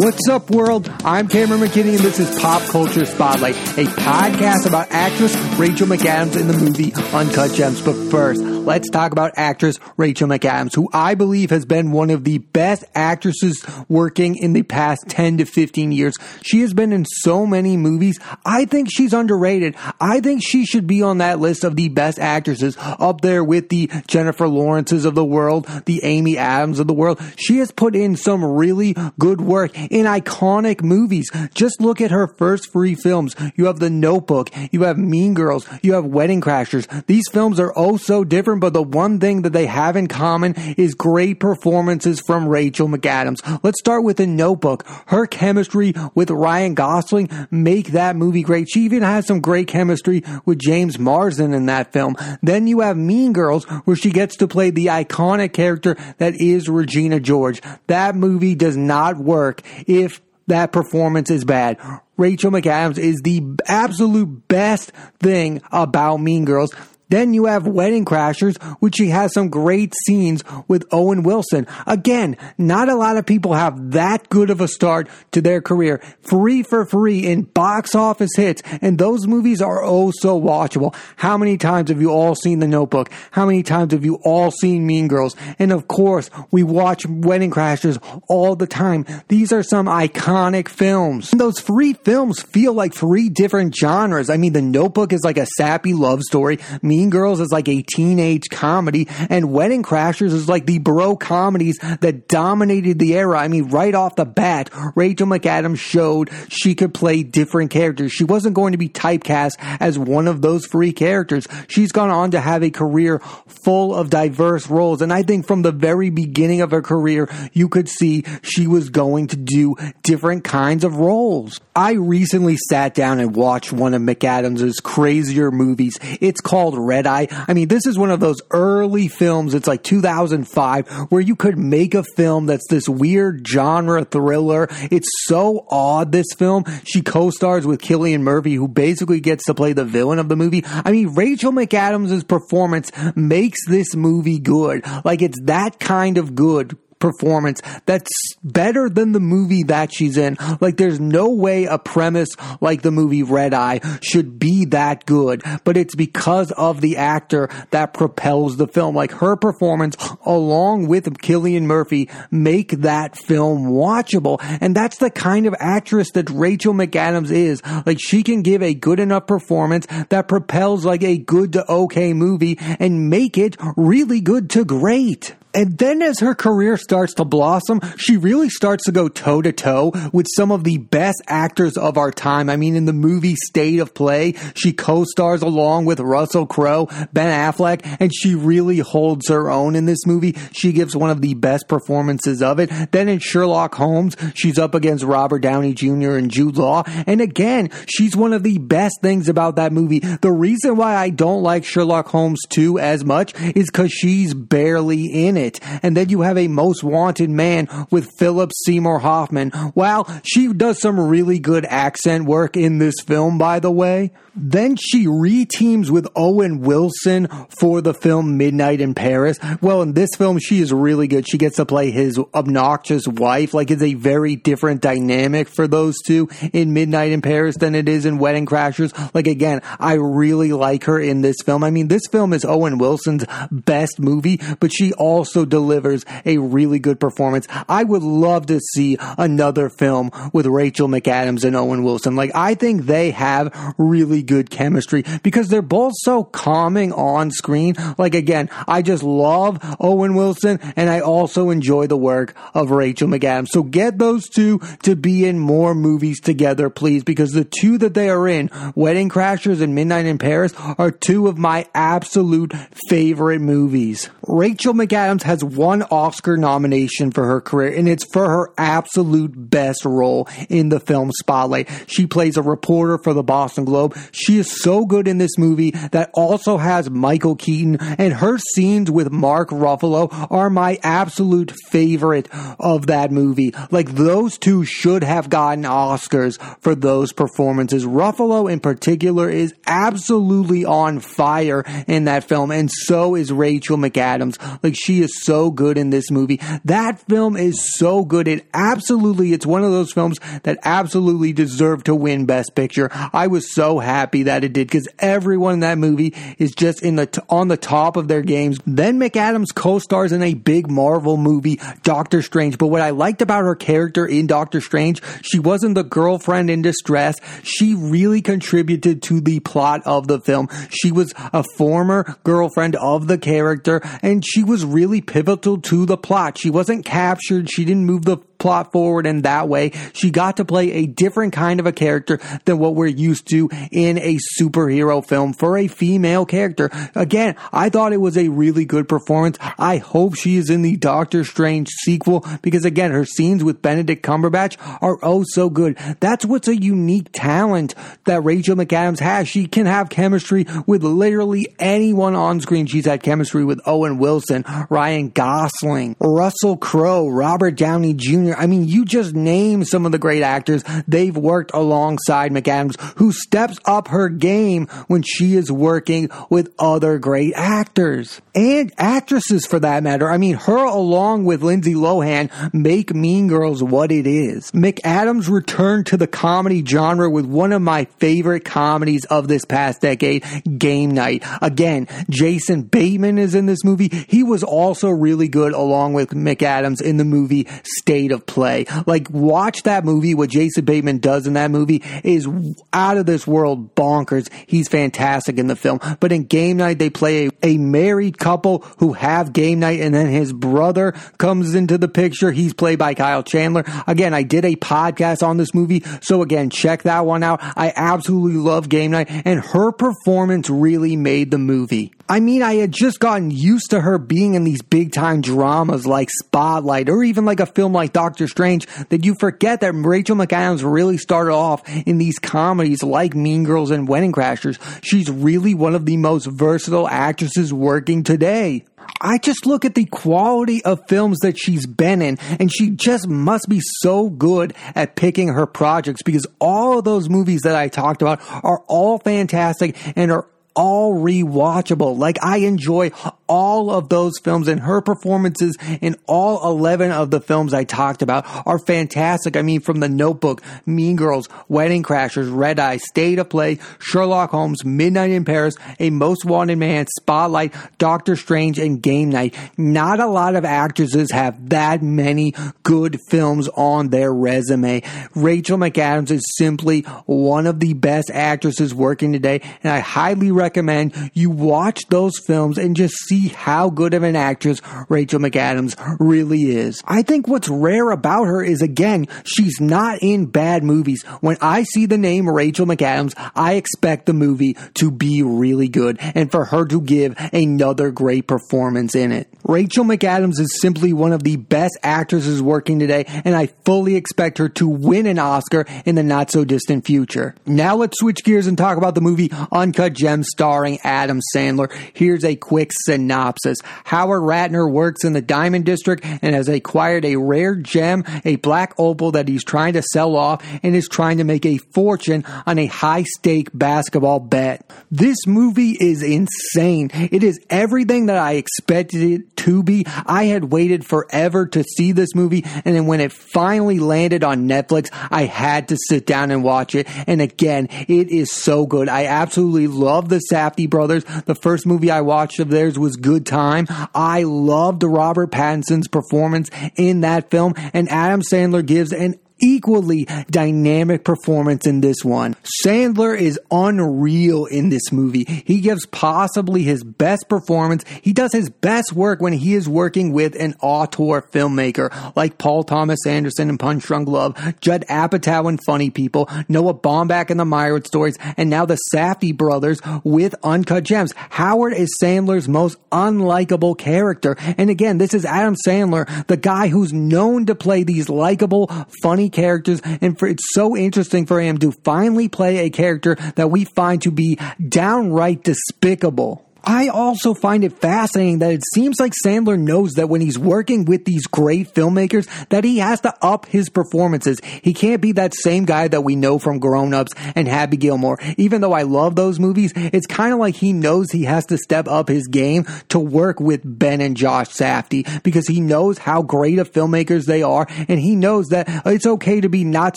What's up, world? I'm Cameron McKinney, and this is Pop Culture Spotlight, a podcast about actress Rachel McAdams in the movie Uncut Gems. But first, let's talk about actress Rachel McAdams, who I believe has been one of the best actresses working in the past 10 to 15 years. She has been in so many movies. I think she's underrated. I think she should be on that list of the best actresses up there with the Jennifer Lawrences of the world, the Amy Adams of the world. She has put in some really good work in iconic movies. Just look at her first three films. You have The Notebook, you have Mean Girls, you have Wedding Crashers. These films are oh so different, but the one thing that they have in common is great performances from Rachel McAdams. Let's start with The Notebook. Her chemistry with Ryan Gosling make that movie great. She even has some great chemistry with James Marsden in that film. Then you have Mean Girls, where she gets to play the iconic character that is Regina George. That movie does not work if that performance is bad. Rachel McAdams is the absolute best thing about Mean Girls. Then you have Wedding Crashers, which she has some great scenes with Owen Wilson. Again, not a lot of people have that good of a start to their career. Free for free in box office hits, and those movies are oh so watchable. How many times have you all seen The Notebook? How many times have you all seen Mean Girls? And of course, we watch Wedding Crashers all the time. These are some iconic films. And those three films feel like three different genres. I mean, The Notebook is like a sappy love story. Mean Girls is like a teenage comedy, and Wedding Crashers is like the bro comedies that dominated the era. I mean, right off the bat, Rachel McAdams showed she could play different characters. She wasn't going to be typecast as one of those three characters. She's gone on to have a career full of diverse roles, and I think from the very beginning of her career, you could see she was going to do different kinds of roles. I recently sat down and watched one of McAdams' crazier movies. It's called Red Eye. I mean, this is one of those early films. It's like 2005 where you could make a film that's this weird genre thriller. It's so odd, this film. She co-stars with Cillian Murphy, who basically gets to play the villain of the movie. I mean, Rachel McAdams' performance makes this movie good. Like, it's that kind of good performance that's better than the movie that she's in. Like there's no way a premise like the movie Red Eye should be that good, but it's because of the actor that propels the film. Like her performance along with Cillian Murphy make that film watchable. And that's the kind of actress that Rachel McAdams is. Like she can give a good enough performance that propels like a good to okay movie and make it really good to great. And then as her career starts to blossom, she really starts to go toe to toe with some of the best actors of our time. I mean, in the movie State of Play, she co-stars along with Russell Crowe, Ben Affleck, and she really holds her own in this movie. She gives one of the best performances of it. Then in Sherlock Holmes, she's up against Robert Downey Jr. and Jude Law. And again, she's one of the best things about that movie. The reason why I don't like Sherlock Holmes 2 as much is because she's barely in it. And then you have a most wanted man with Philip Seymour Hoffman. Wow, she does some really good accent work in this film, by the way. Then she reteams with Owen Wilson for the film Midnight in Paris. Well, in this film, she is really good. She gets to play his obnoxious wife. Like, it's a very different dynamic for those two in Midnight in Paris than it is in Wedding Crashers. Like, again, I really like her in this film. I mean, this film is Owen Wilson's best movie, but she also delivers a really good performance. I would love to see another film with Rachel McAdams and Owen Wilson. Like, I think they have really good chemistry because they're both so calming on screen. Like again, I just love Owen Wilson and I also enjoy the work of Rachel McAdams. So get those two to be in more movies together, please, because the two that they are in, Wedding Crashers and Midnight in Paris, are two of my absolute favorite movies. Rachel McAdams has one Oscar nomination for her career and it's for her absolute best role in the film Spotlight. She plays a reporter for the Boston Globe. She is so good in this movie that also has Michael Keaton, and her scenes with Mark Ruffalo are my absolute favorite of that movie. Like, those two should have gotten Oscars for those performances. Ruffalo, in particular, is absolutely on fire in that film, and so is Rachel McAdams. Like, she is so good in this movie. That film is so good. It absolutely, it's one of those films that absolutely deserved to win Best Picture. I was so happy that it did because everyone in that movie is just in the t- on the top of their games. Then McAdams co-stars in a big Marvel movie, Doctor Strange. But what I liked about her character in Doctor Strange, she wasn't the girlfriend in distress. She really contributed to the plot of the film. She was a former girlfriend of the character and she was really pivotal to the plot. She wasn't captured. She didn't move the plot forward in that way. She got to play a different kind of a character than what we're used to in a superhero film for a female character. Again, I thought it was a really good performance. I hope she is in the Doctor Strange sequel because again, her scenes with Benedict Cumberbatch are oh so good. That's what's a unique talent that Rachel McAdams has. She can have chemistry with literally anyone on screen. She's had chemistry with Owen Wilson, Ryan Gosling, Russell Crowe, Robert Downey Jr. I mean, you just name some of the great actors they've worked alongside McAdams who steps up her game when she is working with other great actors and actresses for that matter. I mean, her along with Lindsay Lohan make Mean Girls what it is. McAdams returned to the comedy genre with one of my favorite comedies of this past decade, Game Night. Again, Jason Bateman is in this movie. He was also really good along with McAdams in the movie State of of play. Like, watch that movie. What Jason Bateman does in that movie is out of this world bonkers. He's fantastic in the film. But in game night, they play a, a married couple who have game night and then his brother comes into the picture. He's played by Kyle Chandler. Again, I did a podcast on this movie. So again, check that one out. I absolutely love game night and her performance really made the movie. I mean, I had just gotten used to her being in these big time dramas like Spotlight or even like a film like Doctor Strange that you forget that Rachel McAdams really started off in these comedies like Mean Girls and Wedding Crashers. She's really one of the most versatile actresses working today. I just look at the quality of films that she's been in, and she just must be so good at picking her projects because all of those movies that I talked about are all fantastic and are all rewatchable. Like I enjoy all of those films and her performances in all 11 of the films I talked about are fantastic. I mean, from The Notebook, Mean Girls, Wedding Crashers, Red Eye, State of Play, Sherlock Holmes, Midnight in Paris, A Most Wanted Man, Spotlight, Doctor Strange, and Game Night. Not a lot of actresses have that many good films on their resume. Rachel McAdams is simply one of the best actresses working today, and I highly recommend you watch those films and just see see how good of an actress Rachel McAdams really is. I think what's rare about her is again, she's not in bad movies. When I see the name Rachel McAdams, I expect the movie to be really good and for her to give another great performance in it. Rachel McAdams is simply one of the best actresses working today, and I fully expect her to win an Oscar in the not so distant future. Now let's switch gears and talk about the movie Uncut Gems starring Adam Sandler. Here's a quick synopsis. Howard Ratner works in the Diamond District and has acquired a rare gem, a black opal that he's trying to sell off and is trying to make a fortune on a high stake basketball bet. This movie is insane. It is everything that I expected it to be. I had waited forever to see this movie, and then when it finally landed on Netflix, I had to sit down and watch it. And again, it is so good. I absolutely love the Safdie brothers. The first movie I watched of theirs was Good Time. I loved Robert Pattinson's performance in that film, and Adam Sandler gives an equally dynamic performance in this one. Sandler is unreal in this movie. He gives possibly his best performance. He does his best work when he is working with an auteur filmmaker like Paul Thomas Anderson in Punch Drunk Love, Judd Apatow in Funny People, Noah Baumbach in the Meyerowitz stories, and now the Safdie brothers with Uncut Gems. Howard is Sandler's most unlikable character. And again, this is Adam Sandler, the guy who's known to play these likable, funny characters, and for, it's so interesting for him to finally play a character that we find to be downright despicable. I also find it fascinating that it seems like Sandler knows that when he's working with these great filmmakers that he has to up his performances. He can't be that same guy that we know from Grown Ups and Happy Gilmore. Even though I love those movies, it's kind of like he knows he has to step up his game to work with Ben and Josh Safdie because he knows how great of filmmakers they are and he knows that it's okay to be not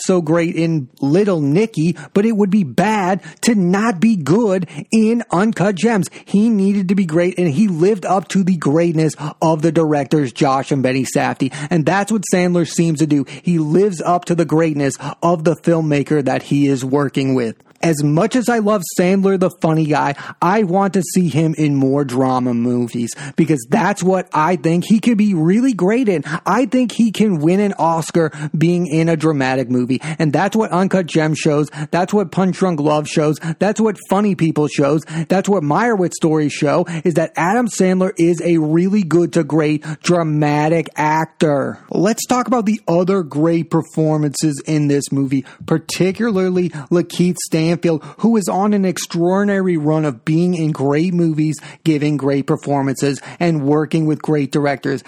so great in Little Nicky, but it would be bad to not be good in Uncut Gems. He needed to be great and he lived up to the greatness of the directors Josh and Benny Safdie. And that's what Sandler seems to do. He lives up to the greatness of the filmmaker that he is working with as much as I love Sandler, the funny guy, I want to see him in more drama movies because that's what I think he could be really great in. I think he can win an Oscar being in a dramatic movie. And that's what Uncut Gem shows. That's what Punch Drunk Love shows. That's what Funny People shows. That's what Meyerowitz stories show is that Adam Sandler is a really good to great dramatic actor. Let's talk about the other great performances in this movie, particularly Lakeith Stanfield Stanfield, who is on an extraordinary run of being in great movies, giving great performances, and working with great directors.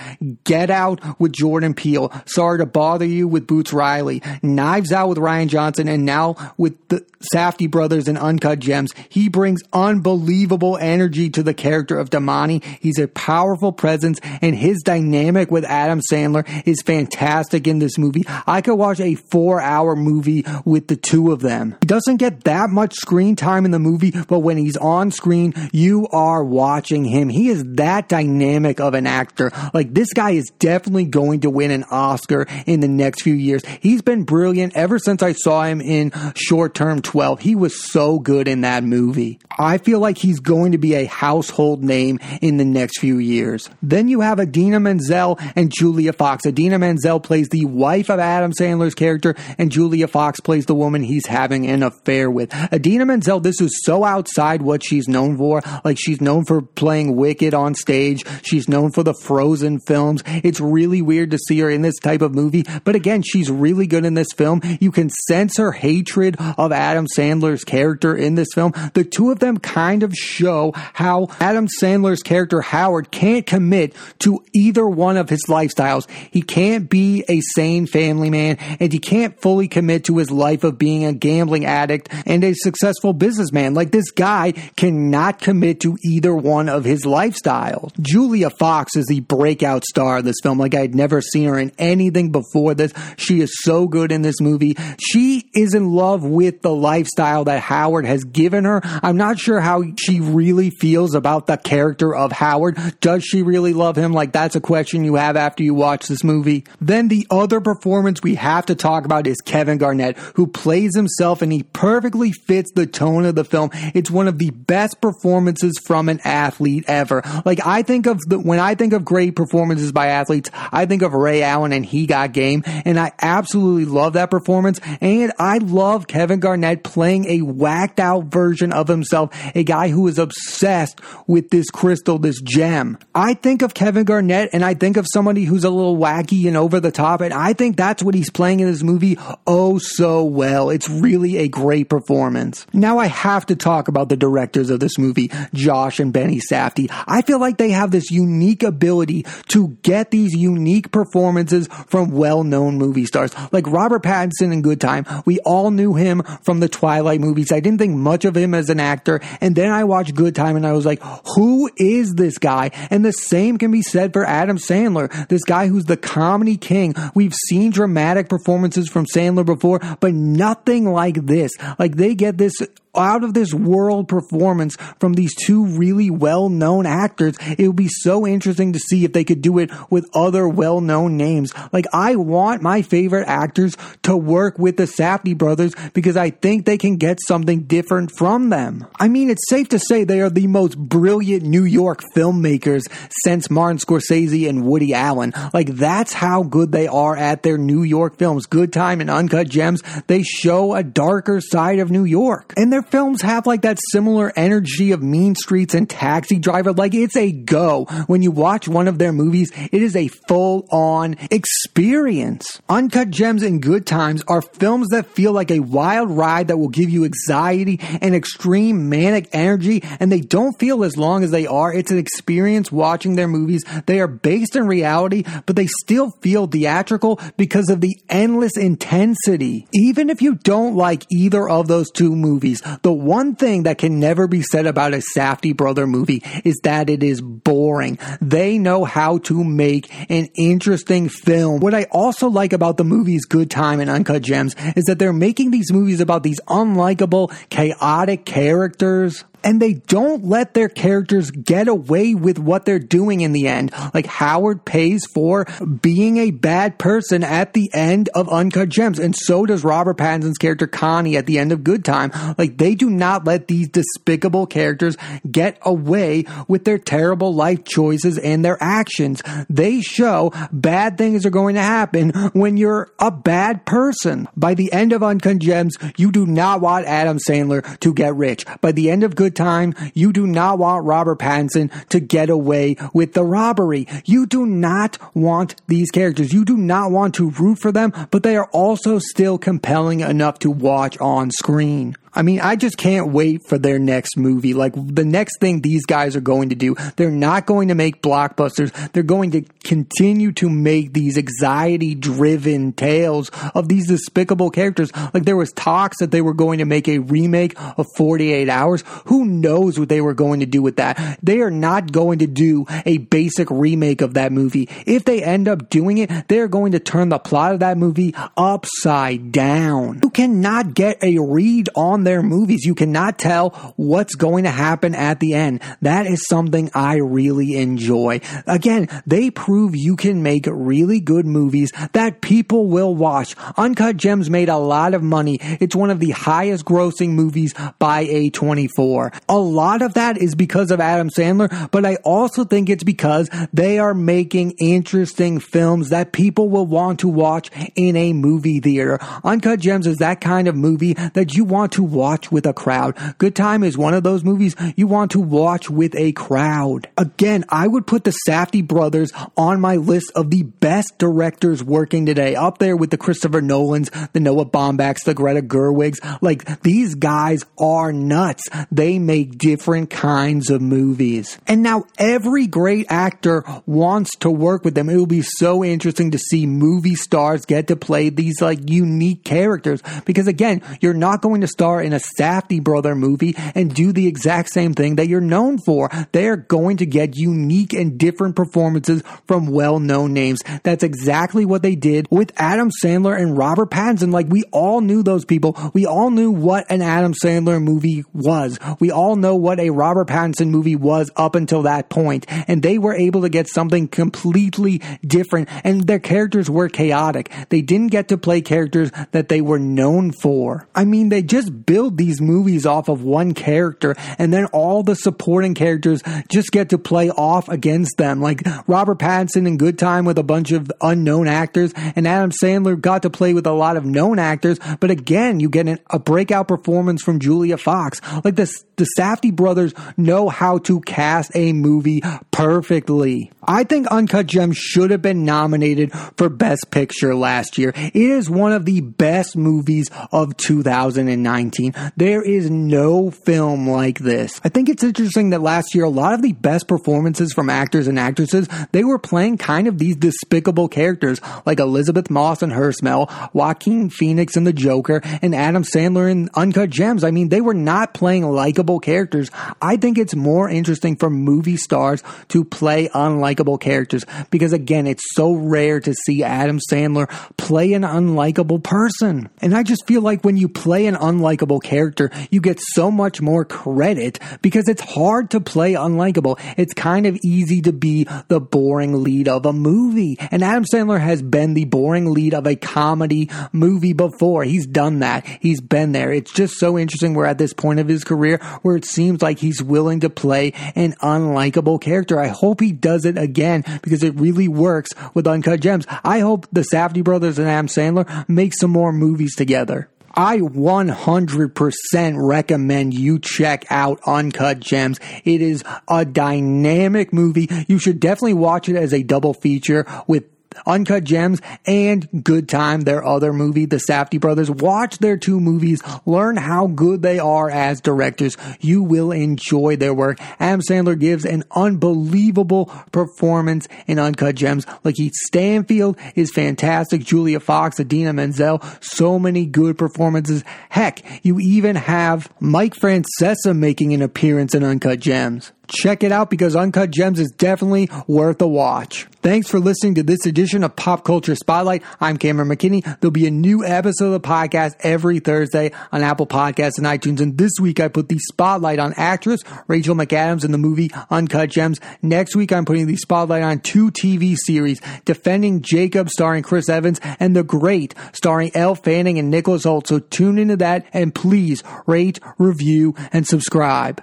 Get Out with Jordan Peele, Sorry to Bother You with Boots Riley, Knives Out with Rian Johnson, and now with the Safdie brothers and Uncut Gems. He brings unbelievable energy to the character of Demany. He's a powerful presence, and his dynamic with Adam Sandler is fantastic in this movie. I could watch a four hour movie with the two of them. He doesn't get that that much screen time in the movie, but when he's on screen, you are watching him. He is that dynamic of an actor. Like this guy is definitely going to win an Oscar in the next few years. He's been brilliant ever since I saw him in Short Term 12. He was so good in that movie. I feel like he's going to be a household name in the next few years. Then you have Idina Menzel and Julia Fox. Idina Menzel plays the wife of Adam Sandler's character, and Julia Fox plays the woman he's having an affair with with. Idina Menzel, this is so outside what she's known for. Like she's known for playing Wicked on stage. She's known for the Frozen films. It's really weird to see her in this type of movie. But again, she's really good in this film. You can sense her hatred of Adam Sandler's character in this film. The two of them kind of show how Adam Sandler's character Howard can't commit to either one of his lifestyles. He can't be a sane family man and he can't fully commit to his life of being a gambling addict and a successful businessman. Like this guy cannot commit to either one of his lifestyles. Julia Fox is the breakout star of this film. Like I had never seen her in anything before this. She is so good in this movie. She is in love with the lifestyle that Howard has given her. I'm not sure how she really feels about the character of Howard. Does she really love him? Like that's a question you have after you watch this movie. Then the other performance we have to talk about is Kevin Garnett, who plays himself and he perfectly fits the tone of the film. It's one of the best performances from an athlete ever. Like I think of the, when I think of great performances by athletes, I think of Ray Allen and He Got Game, and I absolutely love that performance. And I love Kevin Garnett playing a whacked out version of himself, a guy who is obsessed with this crystal, this gem. I think of Kevin Garnett and I think of somebody who's a little wacky and over the top, and I think that's what he's playing in this movie oh so well. It's really a great performance performance. Now I have to talk about the directors of this movie, Josh and Benny Safdie. I feel like they have this unique ability to get these unique performances from well-known movie stars. Like Robert Pattinson in Good Time. We all knew him from the Twilight movies. I didn't think much of him as an actor. And then I watched Good Time and I was like, who is this guy? And the same can be said for Adam Sandler, this guy who's the comedy king. We've seen dramatic performances from Sandler before, but nothing like this. Like they get this out of this world performance from these two really well known actors. It would be so interesting to see if they could do it with other well known names. Like, I want my favorite actors to work with the Safdie brothers because I think they can get something different from them. I mean, it's safe to say they are the most brilliant New York filmmakers since Martin Scorsese and Woody Allen. Like, that's how good they are at their New York films. Good Time and Uncut Gems, they show a darker side of New York. And they're films have like that similar energy of Mean Streets and Taxi Driver. Like it's a go. When you watch one of their movies, it is a full on experience. Uncut Gems and Good Times are films that feel like a wild ride that will give you anxiety and extreme manic energy, and they don't feel as long as they are. It's an experience watching their movies. They are based in reality, but they still feel theatrical because of the endless intensity. Even if you don't like either of those two movies, the one thing that can never be said about a Safdie brother movie is that it is boring. They know how to make an interesting film. What I also like about the movies Good Time and Uncut Gems is that they're making these movies about these unlikable, chaotic characters and they don't let their characters get away with what they're doing in the end. Like Howard pays for being a bad person at the end of Uncut Gems, and so does Robert Pattinson's character Connie at the end of Good Time. Like they do not let these despicable characters get away with their terrible life choices and their actions. They show bad things are going to happen when you're a bad person. By the end of Uncut Gems, you do not want Adam Sandler to get rich. By the end of Good time, you do not want Robert Pattinson to get away with the robbery. You do not want these characters. You do not want to root for them, but they are also still compelling enough to watch on screen. I mean, I just can't wait for their next movie. Like the next thing these guys are going to do, they're not going to make blockbusters. They're going to continue to make these anxiety driven tales of these despicable characters. Like there was talks that they were going to make a remake of 48 hours. Who knows what they were going to do with that? They are not going to do a basic remake of that movie. If they end up doing it, they're going to turn the plot of that movie upside down. You cannot get a read on their movies. You cannot tell what's going to happen at the end. That is something I really enjoy. Again, they prove you can make really good movies that people will watch. Uncut Gems made a lot of money. It's one of the highest grossing movies by A24. A lot of that is because of Adam Sandler, but I also think it's because they are making interesting films that people will want to watch in a movie theater. Uncut Gems is that kind of movie that you want to watch with a crowd. Good Time is one of those movies you want to watch with a crowd. Again, I would put the Safdie brothers on my list of the best directors working today, up there with the Christopher Nolans, the Noah Baumbachs, the Greta Gerwigs. Like, these guys are nuts. They make different kinds of movies. And now every great actor wants to work with them. It will be so interesting to see movie stars get to play these like unique characters because again, you're not going to star in a Safdie brother movie and do the exact same thing that you're known for. They're going to get unique and different performances from well-known names. That's exactly what they did with Adam Sandler and Robert Pattinson. Like we all knew those people. We all knew what an Adam Sandler movie was. We all know what a Robert Pattinson movie was up until that point. And they were able to get something completely different and their characters were chaotic. They didn't get to play characters that they were known for. I mean, they just build these movies off of one character and then all the supporting characters just get to play off against them. Like Robert Pattinson in Good Time with a bunch of unknown actors and Adam Sandler got to play with a lot of known actors. But again, you get an, a breakout performance from Julia Fox. Like the, the Safdie brothers know how to cast a movie perfectly. I think Uncut Gems should have been nominated for Best Picture last year. It is one of the best movies of 2019. There is no film like this. I think it's interesting that last year, a lot of the best performances from actors and actresses, they were playing kind of these despicable characters like Elisabeth Moss and Her Smell, Joaquin Phoenix and The Joker, and Adam Sandler in Uncut Gems. I mean, they were not playing likable characters. I think it's more interesting for movie stars to play unlikable characters because again, it's so rare to see Adam Sandler play an unlikable person. And I just feel like when you play an unlikable character, you get so much more credit because it's hard to play unlikable. It's kind of easy to be the boring lead of a movie. And Adam Sandler has been the boring lead of a comedy movie before. He's done that. He's been there. It's just so interesting. We're at this point of his career where it seems like he's willing to play an unlikable character. I hope he does it again because it really works with Uncut Gems. I hope the Safdie brothers and Adam Sandler make some more movies together. I 100% recommend you check out Uncut Gems. It is a dynamic movie. You should definitely watch it as a double feature with Uncut Gems and Good Time, their other movie, the Safdie brothers. Watch their two movies, learn how good they are as directors. You will enjoy their work. Adam Sandler gives an unbelievable performance in Uncut Gems. Lakeith Stanfield is fantastic. Julia Fox, Idina Menzel, so many good performances. Heck, you even have Mike Francesa making an appearance in Uncut Gems. Check it out because Uncut Gems is definitely worth a watch. Thanks for listening to this edition of Pop Culture Spotlight. I'm Cameron McKinney. There'll be a new episode of the podcast every Thursday on Apple Podcasts and iTunes. And this week I put the spotlight on actress Rachel McAdams in the movie Uncut Gems. Next week I'm putting the spotlight on two TV series, Defending Jacob starring Chris Evans and The Great starring Elle Fanning and Nicholas Hoult. So tune into that and please rate, review, and subscribe.